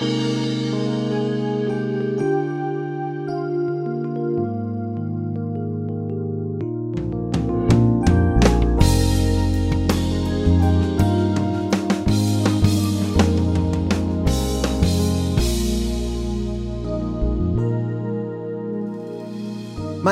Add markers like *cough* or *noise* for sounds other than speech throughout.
Música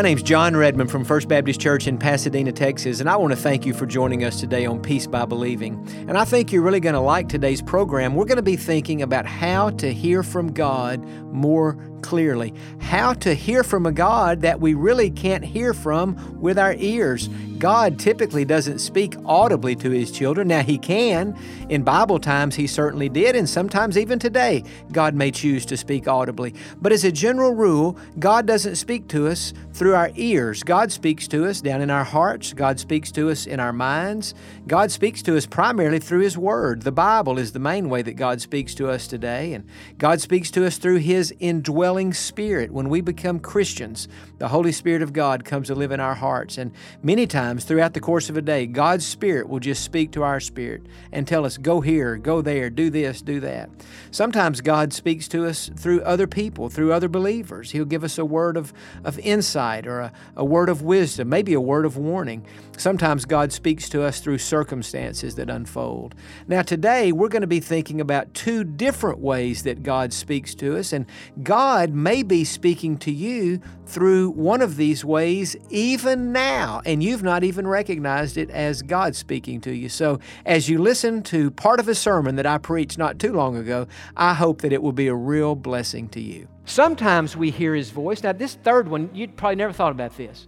My name's Jon Redmond from First Baptist Church in Pasadena, Texas, and I want to thank you for joining us today on Peace by Believing. And I think you're really going to like today's program. We're going to be thinking about how to hear from God more clearly, how to hear from a God that we really can't hear from with our ears. God typically doesn't speak audibly to his children. Now, he can. In Bible times, he certainly did, and sometimes even today, God may choose to speak audibly. But as a general rule, God doesn't speak to us through our ears. God speaks to us down in our hearts. God speaks to us in our minds. God speaks to us primarily through His Word. The Bible is the main way that God speaks to us today, and God speaks to us through His indwelling Spirit. When we become Christians, the Holy Spirit of God comes to live in our hearts, and many times times throughout the course of a day, God's Spirit will just speak to our spirit and tell us, go here, go there, do this, do that. Sometimes God speaks to us through other people, through other believers. He'll give us a word of, of insight or a, a word of wisdom, maybe a word of warning. Sometimes God speaks to us through circumstances that unfold. Now, today, we're going to be thinking about two different ways that God speaks to us, and God may be speaking to you through one of these ways even now, and you've not even recognized it as God speaking to you. So, as you listen to part of a sermon that I preached not too long ago, I hope that it will be a real blessing to you. Sometimes we hear His voice. Now, this third one, you'd probably never thought about this,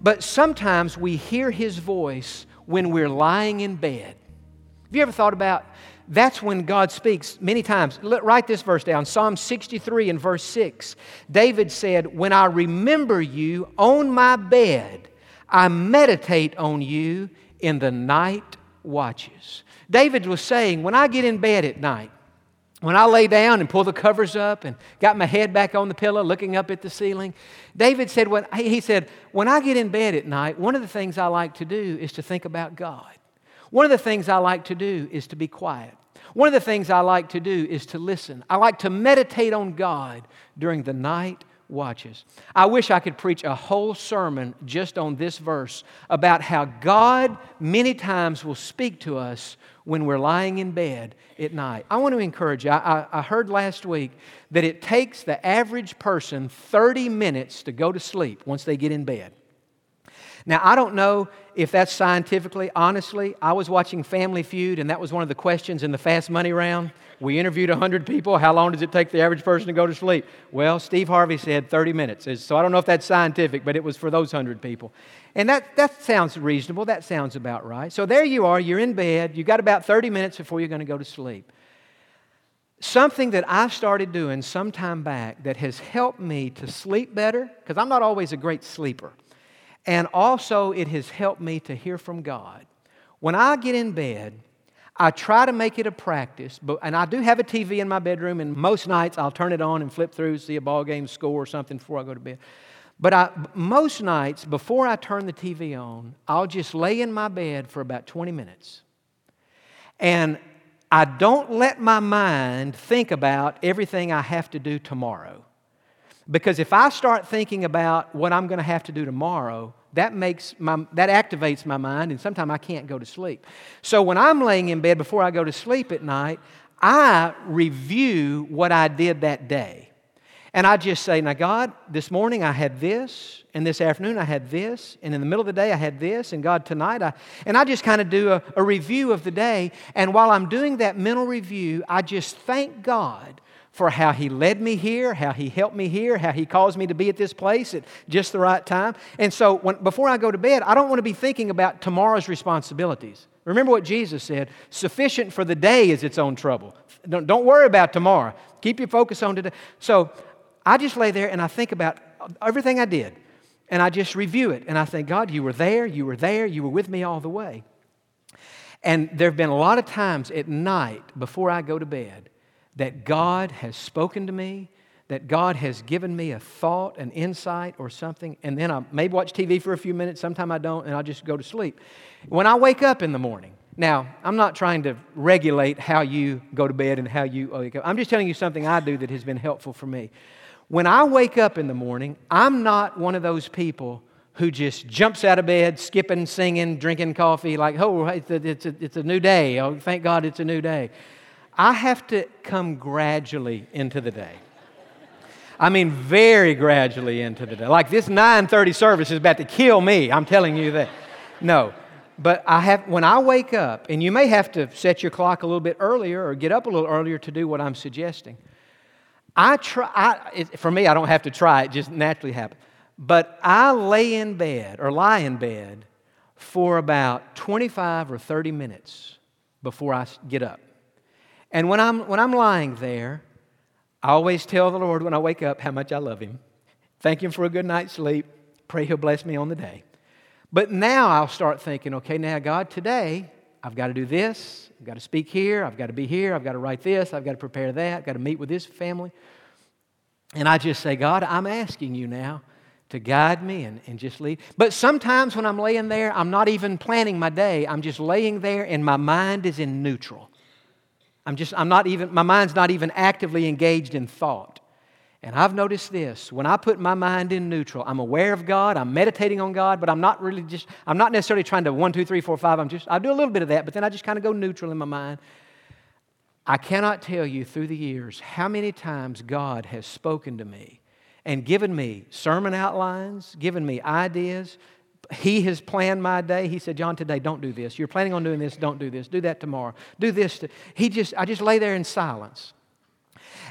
but sometimes we hear His voice when we're lying in bed. Have you ever thought about that's when God speaks many times. Write this verse down Psalm 63 and verse 6. David said, When I remember you on my bed, I meditate on you in the night watches. David was saying, When I get in bed at night, when I lay down and pull the covers up and got my head back on the pillow looking up at the ceiling, David said, when, he said, When I get in bed at night, one of the things I like to do is to think about God. One of the things I like to do is to be quiet. One of the things I like to do is to listen. I like to meditate on God during the night watches. I wish I could preach a whole sermon just on this verse about how God many times will speak to us when we're lying in bed at night. I want to encourage you. I, I, heard last week that it takes the average person 30 minutes to go to sleep once they get in bed. Now, I don't know if that's scientifically, honestly. I was watching Family Feud, and that was one of the questions in the Fast Money round. We interviewed 100 people. How long does it take the average person to go to sleep? Well, Steve Harvey said 30 minutes. So I don't know if that's scientific, but it was for those 100 people. And that, that sounds reasonable. That sounds about right. So there you are. You're in bed. You've got about 30 minutes before you're going to go to sleep. Something that I started doing some time back that has helped me to sleep better, because I'm not always a great sleeper. And also, it has helped me to hear from God. When I get in bed, I try to make it a practice, but, and I do have a TV in my bedroom, and most nights I'll turn it on and flip through, see a ball game score or something before I go to bed. But I, most nights, before I turn the TV on, I'll just lay in my bed for about 20 minutes. And I don't let my mind think about everything I have to do tomorrow. Because if I start thinking about what I'm going to have to do tomorrow, that makes my that activates my mind and sometimes I can't go to sleep. So when I'm laying in bed before I go to sleep at night, I review what I did that day. And I just say, now, God, this morning I had this, and this afternoon I had this, and in the middle of the day I had this, and God, tonight I. And I just kind of do a, a review of the day. And while I'm doing that mental review, I just thank God for how He led me here, how He helped me here, how He caused me to be at this place at just the right time. And so when, before I go to bed, I don't want to be thinking about tomorrow's responsibilities. Remember what Jesus said sufficient for the day is its own trouble. Don't, don't worry about tomorrow. Keep your focus on today. So I just lay there and I think about everything I did. And I just review it. And I think, God, you were there, you were there, you were with me all the way. And there have been a lot of times at night before I go to bed that God has spoken to me, that God has given me a thought, an insight, or something, and then I maybe watch TV for a few minutes, sometime I don't, and I'll just go to sleep. When I wake up in the morning, Now, I'm not trying to regulate how you go to bed and how you oh, wake up. I'm just telling you something I do that has been helpful for me. When I wake up in the morning, I'm not one of those people who just jumps out of bed, skipping, singing, drinking coffee, like, oh, it's a, it's a, it's a new day. Oh, thank God it's a new day. I have to come gradually into the day. I mean, very gradually into the day. Like this 9:30 service is about to kill me. I'm telling you that. No, but I have when I wake up, and you may have to set your clock a little bit earlier or get up a little earlier to do what I'm suggesting. I try. I, it, for me, I don't have to try; it just naturally happens. But I lay in bed or lie in bed for about 25 or 30 minutes before I get up. And when I'm, when I'm lying there, I always tell the Lord when I wake up how much I love Him. Thank Him for a good night's sleep. Pray He'll bless me on the day. But now I'll start thinking, okay, now, God, today I've got to do this. I've got to speak here. I've got to be here. I've got to write this. I've got to prepare that. I've got to meet with this family. And I just say, God, I'm asking you now to guide me and, and just lead. But sometimes when I'm laying there, I'm not even planning my day. I'm just laying there and my mind is in neutral. I'm just, I'm not even, my mind's not even actively engaged in thought. And I've noticed this when I put my mind in neutral, I'm aware of God, I'm meditating on God, but I'm not really just, I'm not necessarily trying to one, two, three, four, five. I'm just, I do a little bit of that, but then I just kind of go neutral in my mind. I cannot tell you through the years how many times God has spoken to me and given me sermon outlines, given me ideas. He has planned my day. He said, Jon, today don't do this. You're planning on doing this, don't do this. Do that tomorrow. Do this. He just, I just lay there in silence.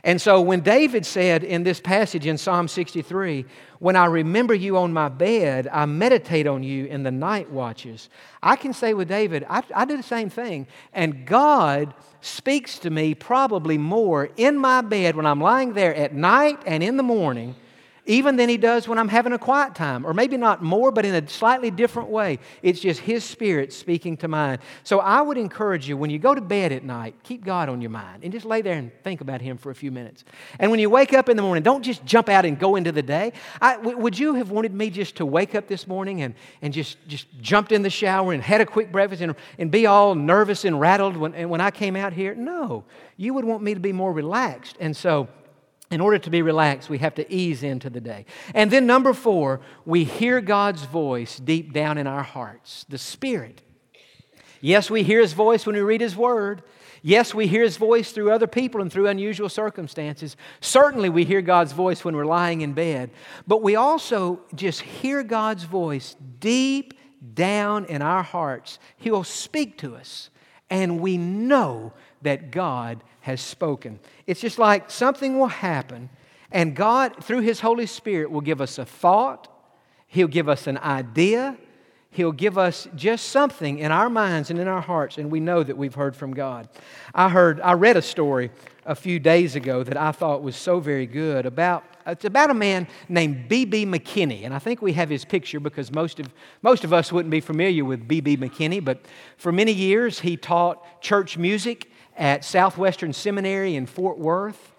And so when David said in this passage in Psalm 63, When I remember you on my bed, I meditate on you in the night watches, I can say with David, I, I do the same thing. And God speaks to me probably more in my bed when I'm lying there at night and in the morning even than he does when I'm having a quiet time, or maybe not more, but in a slightly different way. It's just his spirit speaking to mine. So I would encourage you when you go to bed at night, keep God on your mind and just lay there and think about him for a few minutes. And when you wake up in the morning, don't just jump out and go into the day. I, w- would you have wanted me just to wake up this morning and, and just, just jumped in the shower and had a quick breakfast and, and be all nervous and rattled when, when I came out here? No. You would want me to be more relaxed. And so, in order to be relaxed, we have to ease into the day. And then, number four, we hear God's voice deep down in our hearts, the Spirit. Yes, we hear His voice when we read His Word. Yes, we hear His voice through other people and through unusual circumstances. Certainly, we hear God's voice when we're lying in bed. But we also just hear God's voice deep down in our hearts. He'll speak to us, and we know that God has spoken. It's just like something will happen, and God, through His Holy Spirit, will give us a thought, He'll give us an idea, He'll give us just something in our minds and in our hearts, and we know that we've heard from God. I heard, I read a story a few days ago that I thought was so very good about it's about a man named B.B. McKinney. And I think we have his picture because most of, most of us wouldn't be familiar with B.B. McKinney. But for many years, he taught church music at Southwestern Seminary in Fort Worth.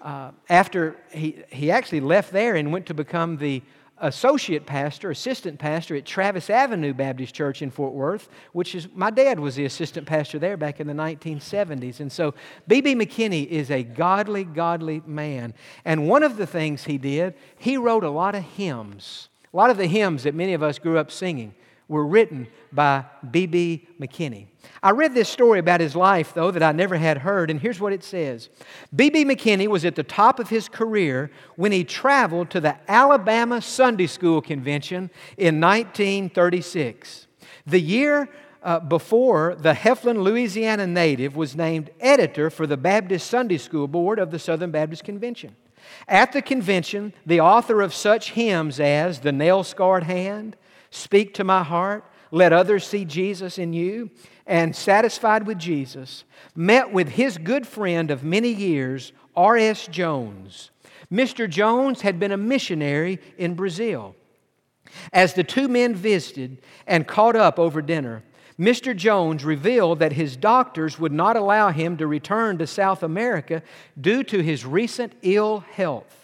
Uh, after he, he actually left there and went to become the associate pastor, assistant pastor at Travis Avenue Baptist Church in Fort Worth, which is my dad was the assistant pastor there back in the 1970s. And so B.B. McKinney is a godly, godly man. And one of the things he did, he wrote a lot of hymns. A lot of the hymns that many of us grew up singing were written by B.B. McKinney. I read this story about his life, though, that I never had heard, and here's what it says B.B. McKinney was at the top of his career when he traveled to the Alabama Sunday School Convention in 1936. The year uh, before, the Heflin, Louisiana native was named editor for the Baptist Sunday School Board of the Southern Baptist Convention. At the convention, the author of such hymns as The Nail Scarred Hand, Speak to My Heart, Let Others See Jesus in You, and satisfied with Jesus, met with his good friend of many years, R.S. Jones. Mr. Jones had been a missionary in Brazil. As the two men visited and caught up over dinner, Mr. Jones revealed that his doctors would not allow him to return to South America due to his recent ill health.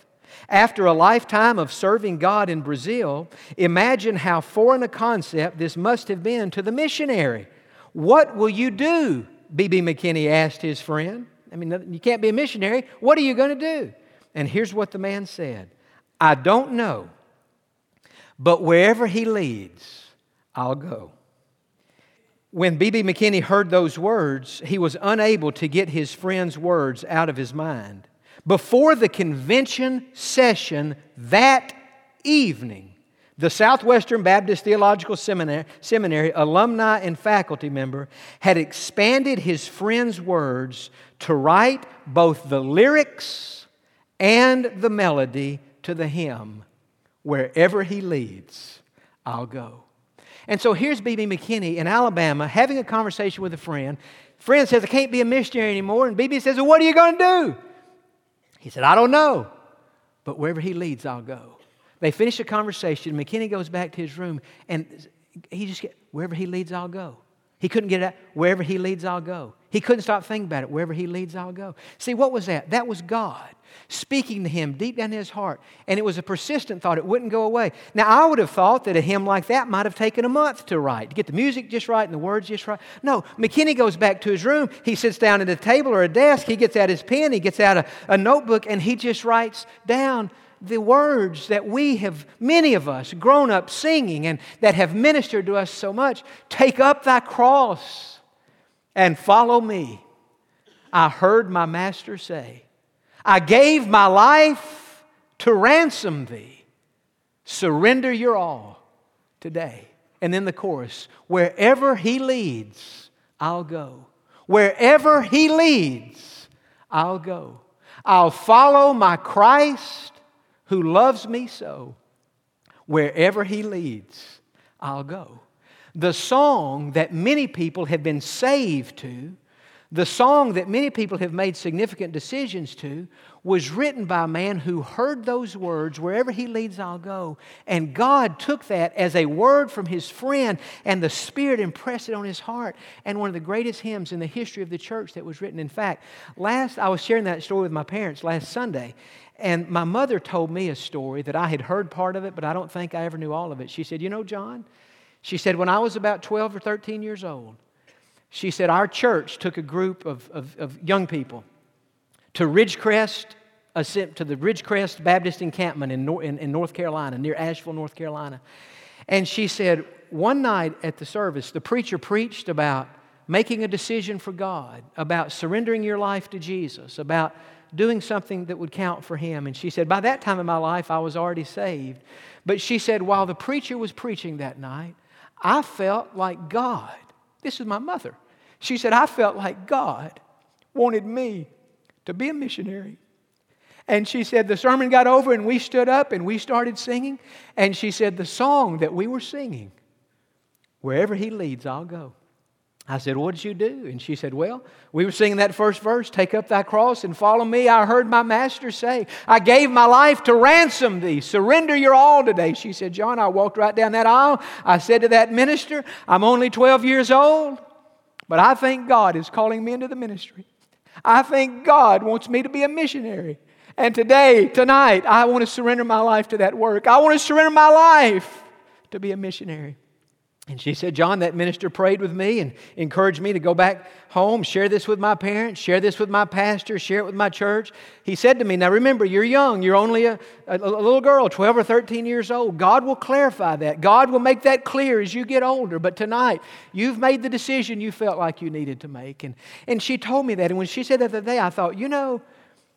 After a lifetime of serving God in Brazil, imagine how foreign a concept this must have been to the missionary What will you do? B.B. McKinney asked his friend. I mean, you can't be a missionary. What are you going to do? And here's what the man said I don't know, but wherever he leads, I'll go. When B.B. McKinney heard those words, he was unable to get his friend's words out of his mind. Before the convention session that evening, the Southwestern Baptist Theological Seminary, Seminary, alumni and faculty member had expanded his friend's words to write both the lyrics and the melody to the hymn Wherever he leads, I'll go. And so here's B.B. McKinney in Alabama having a conversation with a friend. Friend says, I can't be a missionary anymore. And B.B. says, well, What are you going to do? He said, I don't know, but wherever he leads, I'll go. They finish the conversation. McKinney goes back to his room, and he just wherever he leads, I'll go. He couldn't get it out. Wherever he leads, I'll go. He couldn't stop thinking about it. Wherever he leads, I'll go. See, what was that? That was God speaking to him deep down in his heart. And it was a persistent thought, it wouldn't go away. Now, I would have thought that a hymn like that might have taken a month to write, to get the music just right and the words just right. No, McKinney goes back to his room. He sits down at a table or a desk. He gets out his pen, he gets out a, a notebook, and he just writes down the words that we have, many of us, grown up singing and that have ministered to us so much. Take up thy cross and follow me. I heard my master say, I gave my life to ransom thee. Surrender your all today. And then the chorus wherever he leads, I'll go. Wherever he leads, I'll go. I'll follow my Christ who loves me so. Wherever he leads, I'll go. The song that many people have been saved to, the song that many people have made significant decisions to, was written by a man who heard those words, Wherever he leads, I'll go. And God took that as a word from his friend, and the Spirit impressed it on his heart. And one of the greatest hymns in the history of the church that was written. In fact, last, I was sharing that story with my parents last Sunday, and my mother told me a story that I had heard part of it, but I don't think I ever knew all of it. She said, You know, Jon, she said, when I was about 12 or 13 years old, she said, Our church took a group of, of, of young people to Ridgecrest, to the Ridgecrest Baptist encampment in, in, in North Carolina, near Asheville, North Carolina. And she said, One night at the service, the preacher preached about making a decision for God, about surrendering your life to Jesus, about doing something that would count for him. And she said, By that time in my life, I was already saved. But she said, While the preacher was preaching that night, I felt like God, this is my mother. She said, I felt like God wanted me to be a missionary. And she said, the sermon got over and we stood up and we started singing. And she said, the song that we were singing, wherever he leads, I'll go. I said, What did you do? And she said, Well, we were singing that first verse Take up thy cross and follow me. I heard my master say, I gave my life to ransom thee. Surrender your all today. She said, Jon, I walked right down that aisle. I said to that minister, I'm only 12 years old, but I think God is calling me into the ministry. I think God wants me to be a missionary. And today, tonight, I want to surrender my life to that work. I want to surrender my life to be a missionary. And she said, Jon, that minister prayed with me and encouraged me to go back home, share this with my parents, share this with my pastor, share it with my church. He said to me, Now remember, you're young. You're only a, a, a, little girl, 12 or 13 years old. God will clarify that. God will make that clear as you get older. But tonight, you've made the decision you felt like you needed to make. And, and she told me that. And when she said that the day, I thought, you know,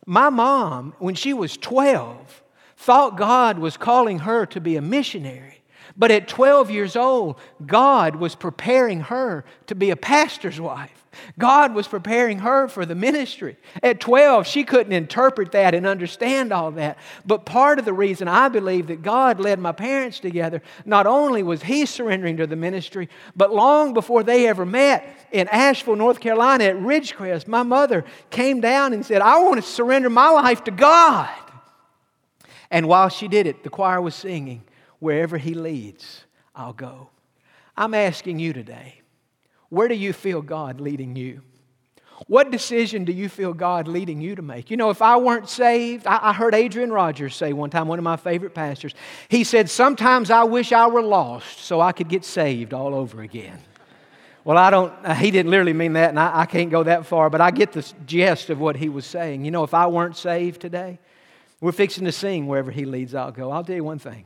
my mom, when she was 12, thought God was calling her to be a missionary. But at 12 years old, God was preparing her to be a pastor's wife. God was preparing her for the ministry. At 12, she couldn't interpret that and understand all that. But part of the reason I believe that God led my parents together, not only was He surrendering to the ministry, but long before they ever met in Asheville, North Carolina at Ridgecrest, my mother came down and said, I want to surrender my life to God. And while she did it, the choir was singing. Wherever He leads, I'll go. I'm asking you today, where do you feel God leading you? What decision do you feel God leading you to make? You know, if I weren't saved, I, heard Adrian Rogers say one time, one of my favorite pastors, he said, Sometimes I wish I were lost so I could get saved all over again. Well, I don't, uh, he didn't literally mean that, and I, I can't go that far, but I get the gist of what he was saying. You know, if I weren't saved today, we're fixing to sing wherever he leads, I'll go. I'll tell you one thing.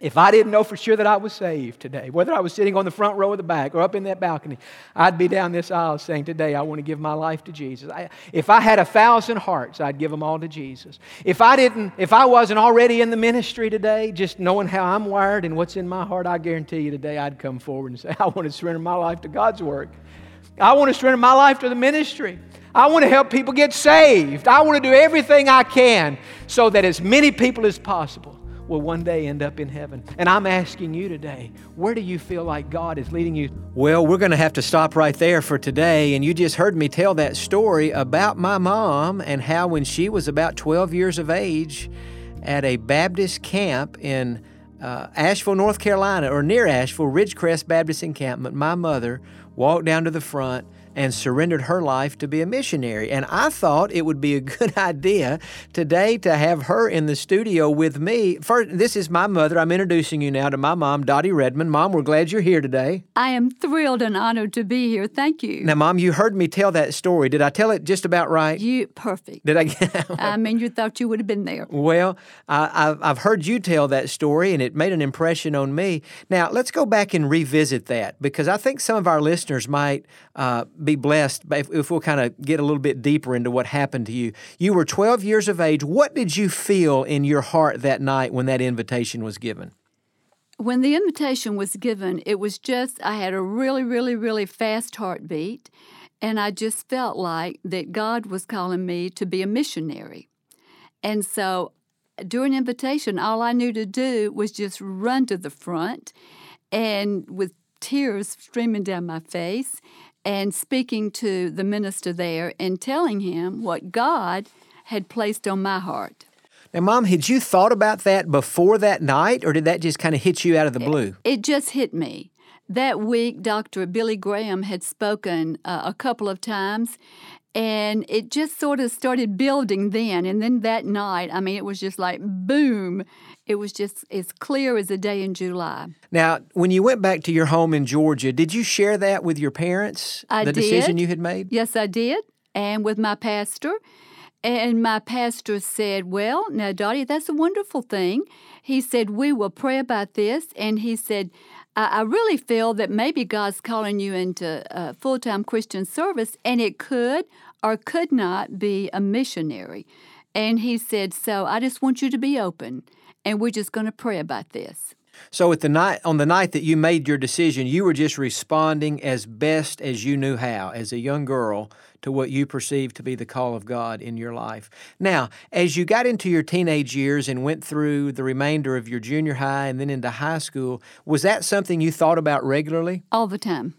If I didn't know for sure that I was saved today, whether I was sitting on the front row or the back or up in that balcony, I'd be down this aisle saying, Today I want to give my life to Jesus. I, if I had a thousand hearts, I'd give them all to Jesus. If I didn't, if I wasn't already in the ministry today, just knowing how I'm wired and what's in my heart, I guarantee you today I'd come forward and say, I want to surrender my life to God's work. I want to surrender my life to the ministry. I want to help people get saved. I want to do everything I can so that as many people as possible will one day end up in heaven. And I'm asking you today, where do you feel like God is leading you? Well, we're going to have to stop right there for today. And you just heard me tell that story about my mom and how when she was about 12 years of age at a Baptist camp in uh, Asheville, North Carolina, or near Asheville, Ridgecrest Baptist Encampment, my mother walked down to the front and surrendered her life to be a missionary. And I thought it would be a *laughs* good idea today to have her in the studio with me. First, this is my mother. I'm introducing you now to my mom, Dottie Redmond. Mom, we're glad you're here today. I am thrilled and honored to be here. Thank you. Now, Mom, you heard me tell that story. Did I tell it just about right? You perfect. Did I? Get, *laughs* I mean, you thought you would have been there. Well, I, I've heard you tell that story, and it made an impression on me. Now, let's go back and revisit that because I think some of our listeners might uh, be blessed if, if we'll kind of get a little bit deeper into what happened to you. You were 12 years of age. What did you feel in your heart that night when that invitation was given? When the invitation was given, it was just, I had a really, really, really fast heartbeat, and I just felt like that God was calling me to be a missionary. And so during invitation, all I knew to do was just run to the front and with tears streaming down my face and speaking to the minister there and telling him what God had placed on my heart. Now, Mom, had you thought about that before that night, or did that just kind of hit you out of the blue? It, it just hit me. That week, Dr. Billy Graham had spoken uh, a couple of times, and it just sort of started building then. And then that night, I mean, it was just like boom. It was just as clear as a day in July. Now, when you went back to your home in Georgia, did you share that with your parents? I the did. decision you had made? Yes, I did. And with my pastor. And my pastor said, Well, now, Dottie, that's a wonderful thing. He said, We will pray about this. And he said, I, I really feel that maybe God's calling you into uh, full time Christian service, and it could or could not be a missionary. And he said, So I just want you to be open, and we're just going to pray about this. So at the night on the night that you made your decision, you were just responding as best as you knew how as a young girl to what you perceive to be the call of God in your life. Now, as you got into your teenage years and went through the remainder of your junior high and then into high school, was that something you thought about regularly? All the time.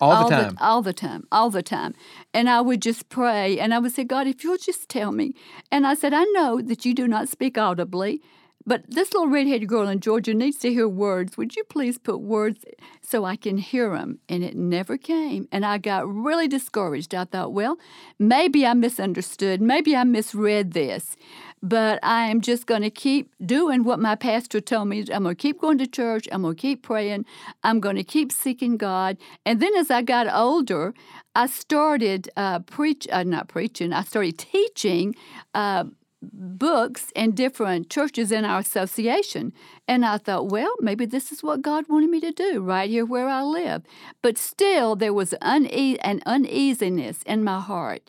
All the all time. all the time, all the time. And I would just pray and I would say, God, if you'll just tell me. And I said, I know that you do not speak audibly, but this little red-headed girl in Georgia needs to hear words. Would you please put words so I can hear them? And it never came. And I got really discouraged. I thought, well, maybe I misunderstood. Maybe I misread this. But I am just going to keep doing what my pastor told me. I'm going to keep going to church. I'm going to keep praying. I'm going to keep seeking God. And then as I got older, I started uh, preach, uh, not preaching. I started teaching uh, books in different churches in our association. And I thought, well, maybe this is what God wanted me to do right here where I live. But still, there was une- an uneasiness in my heart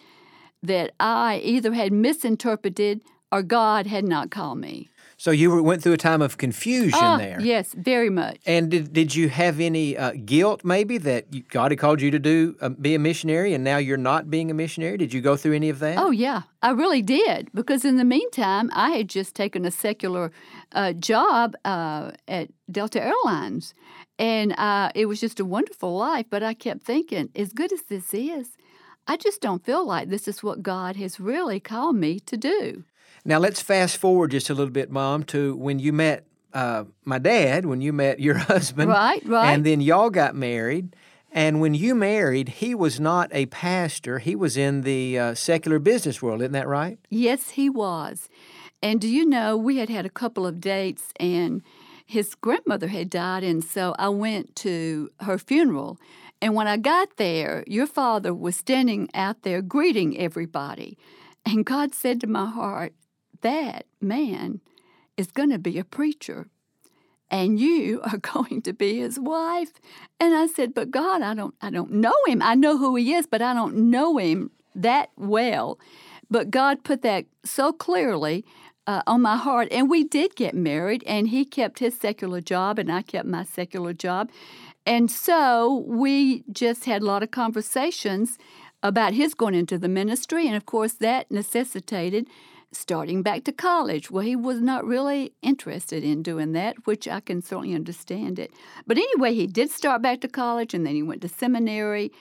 that I either had misinterpreted or God had not called me. So you were, went through a time of confusion Ah, there. Yes, very much. And did, did you have any uh, guilt maybe that you, God had called you to do uh, be a missionary and now you're not being a missionary? Did you go through any of that? Oh, yeah, I really did. Because in the meantime, I had just taken a secular uh, job uh, at Delta Airlines. And uh, it was just a wonderful life. But I kept thinking, as good as this is, I just don't feel like this is what God has really called me to do. Now let's fast forward just a little bit, Mom, to when you met uh, my dad, when you met your *laughs* husband. Right, right. And then y'all got married. And when you married, he was not a pastor. He was in the uh, secular business world, isn't that right? Yes, he was. And do you know, we had had a couple of dates, and his grandmother had died, and so I went to her funeral. And when I got there, your father was standing out there greeting everybody. And God said to my heart, That man is going to be a preacher and you *laughs* are going to be his wife. And i said but god i don't i don't know him. I know who he is but i don't know him that well. But god put that so clearly uh, on my heart and we did get married and he kept his secular job and i kept my secular job. And so we just had a lot of conversations about his going into the ministry and of course that necessitated starting back to college. Well, he was not really interested in doing that, which I can certainly understand it. But anyway, he did start back to college and then he went to seminary.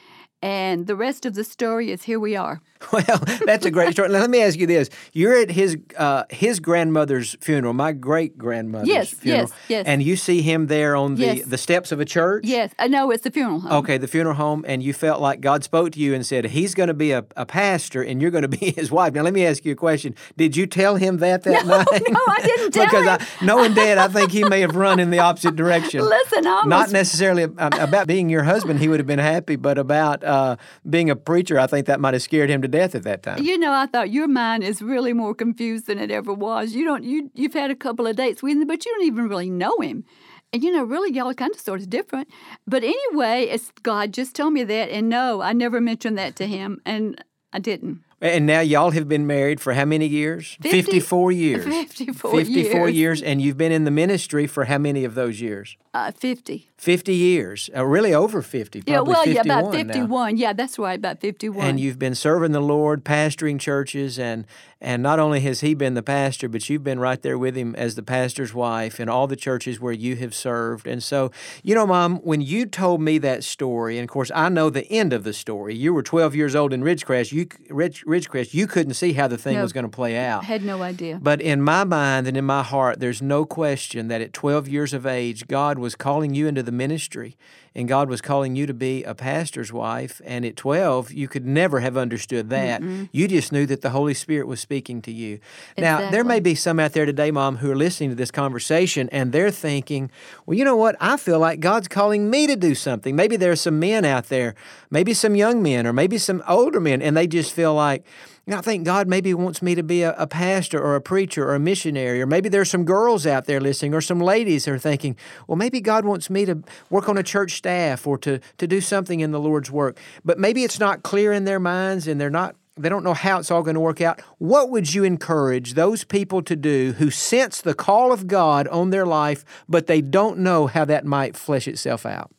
And the rest of the story is here we are. *laughs* Well, that's a great story. Now, let me ask you this: You're at his uh, his grandmother's funeral, my great grandmother's yes, funeral, yes, yes. and you see him there on the, Yes. the steps of a church. Yes, I know it's the funeral home. Okay, the funeral home, and you felt like God spoke to you and said, He's going to be a, a pastor and you're going *laughs* to be his wife. Now, let me ask you a question. Did you tell him that that No, night? *laughs* no, I didn't tell him. because him. I, knowing Dad, I think he may have run in the opposite direction. Listen, Not necessarily about being your husband, he would have been happy, but about uh, being a preacher, I think that might have scared him to death at that time. You know, I thought your mind is really more confused than it ever was. You don't you you've had a couple of dates with him, but you don't even really know him. And you know, really y'all are kind of sort of different. But anyway, it's God just told me that and no, I never mentioned that to him and I didn't. And now y'all have been married for how many years? 50 54 years. *laughs* 54 54 years. years. And you've been in the ministry for how many of those years? Uh, 50. 50 years. Uh, really over 50. Probably Yeah, well, yeah, 51 about now. 51. Yeah, that's right, about 51. And you've been serving the Lord, pastoring churches, and and not only has he been the pastor, but you've been right there with him as the pastor's wife in all the churches where you have served. And so, you know, Mom, when you told me that story, and of course I know the end of the story. You were 12 years old in Ridgecrest. You Ridge, Ridgecrest. You couldn't see how the thing No. was going to play out. had no idea. But in my mind and in my heart, there's no question that at 12 years of age, God was calling you into the ministry and God was calling you to be a pastor's wife. And at 12, you could never have understood that. You just knew that the Holy Spirit was speaking to you. Now, there may be some out there today, Mom, who are listening to this conversation and they're thinking, well, you know what? I feel like God's calling me to do something. Maybe there are some men out there, maybe some young men, or maybe some older men, and they just feel like, I think God maybe wants me to be a, a pastor or a preacher or a missionary, or maybe there's some girls out there listening or some ladies who are thinking, well, maybe God wants me to work on a church staff or to, to do something in the Lord's work. But maybe it's not clear in their minds and they're not they don't know how it's all going to work out. What would you encourage those people to do who sense the call of God on their life, but they don't know how that might flesh itself out?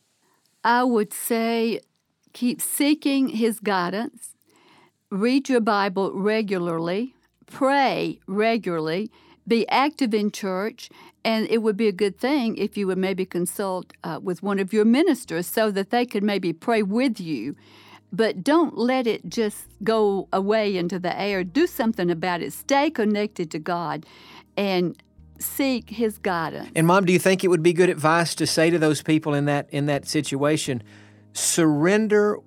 I would say keep seeking His guidance, read your Bible regularly, pray regularly, be active in church, and it would be a good thing if you would maybe consult uh, with one of your ministers so that they could maybe pray with you. But don't let it just go away into the air. Do something about it. Stay connected to God and seek His guidance. And mom, do you think it would be good advice to say to those people in that in that situation, surrender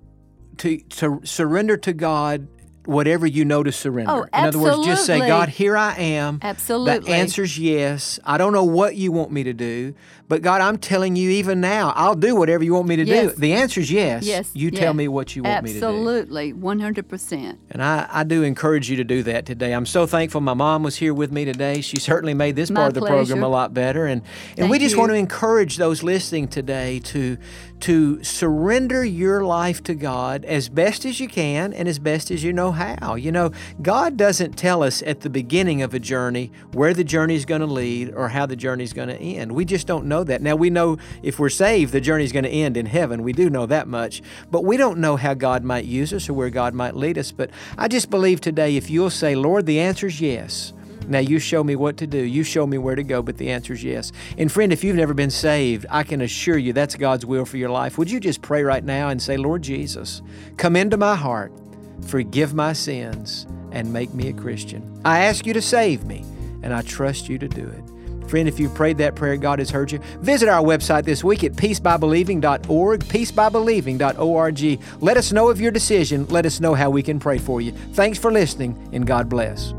to to surrender to God whatever you know to surrender. Oh, in other words, just say. God, here I am. Absolutely. The answer's yes. I don't know what you want me to do, but God, I'm telling you even now, I'll do whatever you want me to Yes. do. The answer's yes. Yes. You yeah. tell me what you want me to do. Absolutely, 100%. And I, I do encourage you to do that today. I'm so thankful my mom was here with me today. She certainly made this My part of the program a lot better. And and we just you. want to encourage those listening today to to surrender your life to God as best as you can and as best as you know how. You know, God doesn't tell us at the beginning of a journey where the journey is going to lead or how the journey is going to end. We just don't know that. Now we know if we're saved, the journey is going to end in heaven. We do know that much, but we don't know how God might use us or where God might lead us. But I just believe today, if you'll say, Lord, the answer is yes. Now you show me what to do. You show me where to go, but the answer is yes. And friend, if you've never been saved, I can assure you that's God's will for your life. Would you just pray right now and say, Lord Jesus, come into my heart, forgive my sins, and make me a Christian. I ask you to save me, and I trust you to do it. Friend, if you've prayed that prayer, God has heard you. Visit our website this week at peacebybelieving.org, peacebybelieving.org. Let us know of your decision. Let us know how we can pray for you. Thanks for listening, and God bless.